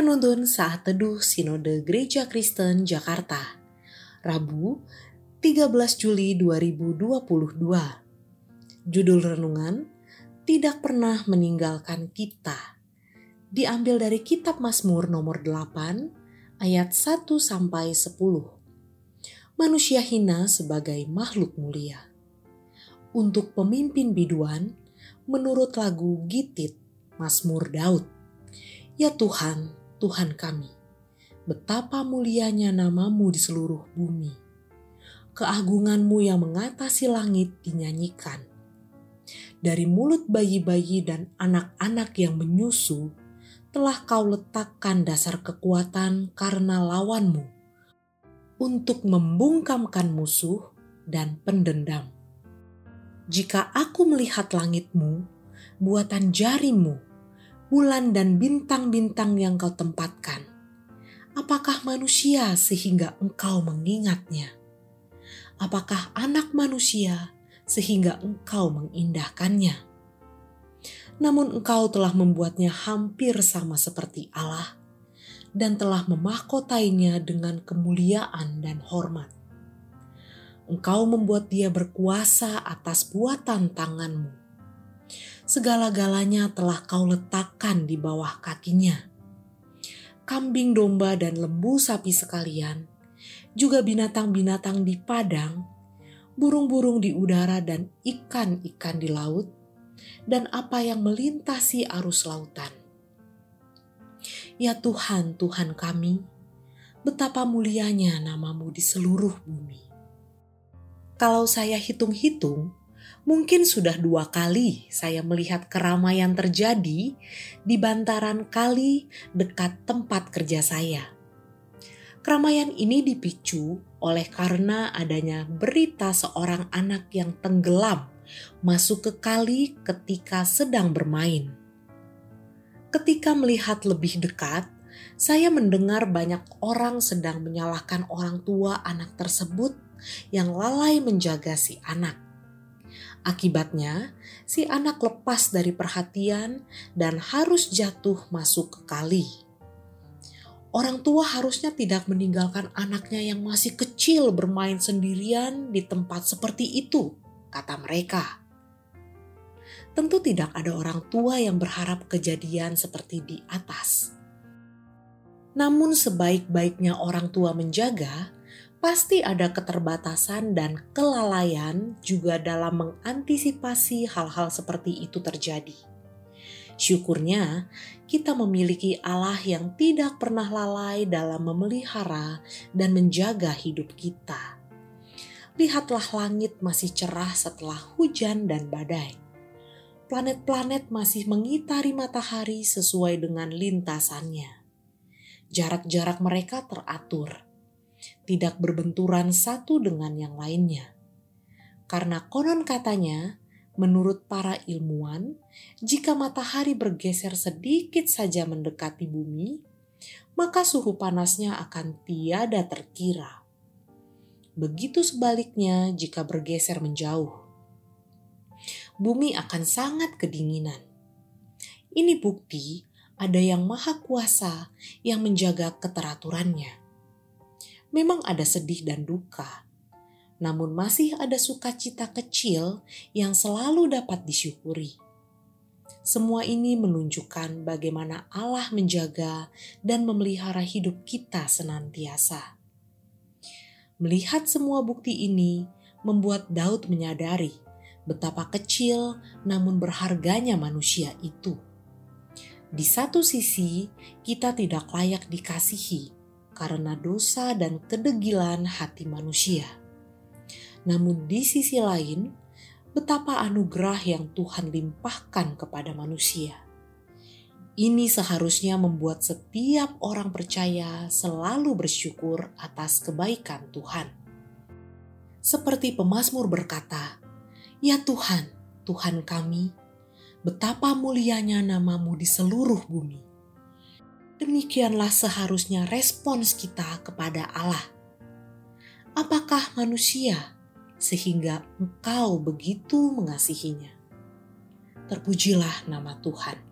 Penuntun Saat Teduh Sinode Gereja Kristen Jakarta. Rabu 13 Juli 2022 Judul Renungan Tidak Pernah Meninggalkan Kita. Diambil dari Kitab Mazmur nomor 8 ayat 1 sampai 10 Manusia hina sebagai makhluk mulia. Untuk pemimpin biduan menurut lagu Gitit Mazmur Daud Ya Tuhan, Tuhan kami, betapa mulianya namamu di seluruh bumi. Keagunganmu yang mengatasi langit dinyanyikan. Dari mulut bayi-bayi dan anak-anak yang menyusu, telah kau letakkan dasar kekuatan karena lawanmu, untuk membungkamkan musuh dan pendendam. Jika aku melihat langitmu, buatan jarimu, bulan dan bintang-bintang yang kau tempatkan. Apakah manusia sehingga engkau mengingatnya? Apakah anak manusia sehingga engkau mengindahkannya? Namun engkau telah membuatnya hampir sama seperti Allah dan telah memahkotainya dengan kemuliaan dan hormat. Engkau membuat dia berkuasa atas buatan tanganmu segala-galanya telah kau letakkan di bawah kakinya. Kambing domba dan lembu sapi sekalian, juga binatang-binatang di padang, burung-burung di udara dan ikan-ikan di laut, dan apa yang melintasi arus lautan. Ya Tuhan, Tuhan kami, betapa mulianya namamu di seluruh bumi. Kalau saya hitung-hitung, Mungkin sudah dua kali saya melihat keramaian terjadi di bantaran kali dekat tempat kerja saya. Keramaian ini dipicu oleh karena adanya berita seorang anak yang tenggelam masuk ke kali ketika sedang bermain. Ketika melihat lebih dekat, saya mendengar banyak orang sedang menyalahkan orang tua anak tersebut yang lalai menjaga si anak. Akibatnya, si anak lepas dari perhatian dan harus jatuh masuk ke kali. Orang tua harusnya tidak meninggalkan anaknya yang masih kecil bermain sendirian di tempat seperti itu, kata mereka. Tentu tidak ada orang tua yang berharap kejadian seperti di atas. Namun, sebaik-baiknya orang tua menjaga, pasti ada keterbatasan dan kelalaian juga dalam mengantisipasi hal-hal seperti itu terjadi. Syukurnya, kita memiliki Allah yang tidak pernah lalai dalam memelihara dan menjaga hidup kita. Lihatlah langit masih cerah setelah hujan dan badai. Planet-planet masih mengitari matahari sesuai dengan lintasannya. Jarak-jarak mereka teratur tidak berbenturan satu dengan yang lainnya. Karena konon katanya, menurut para ilmuwan, jika matahari bergeser sedikit saja mendekati bumi, maka suhu panasnya akan tiada terkira. Begitu sebaliknya jika bergeser menjauh. Bumi akan sangat kedinginan. Ini bukti ada yang maha kuasa yang menjaga keteraturannya memang ada sedih dan duka, namun masih ada sukacita kecil yang selalu dapat disyukuri. Semua ini menunjukkan bagaimana Allah menjaga dan memelihara hidup kita senantiasa. Melihat semua bukti ini membuat Daud menyadari betapa kecil namun berharganya manusia itu. Di satu sisi, kita tidak layak dikasihi karena dosa dan kedegilan hati manusia. Namun, di sisi lain, betapa anugerah yang Tuhan limpahkan kepada manusia. Ini seharusnya membuat setiap orang percaya selalu bersyukur atas kebaikan Tuhan. Seperti pemazmur berkata, "Ya Tuhan, Tuhan kami, betapa mulianya namamu di seluruh bumi." Demikianlah seharusnya respons kita kepada Allah. Apakah manusia sehingga engkau begitu mengasihinya? Terpujilah nama Tuhan.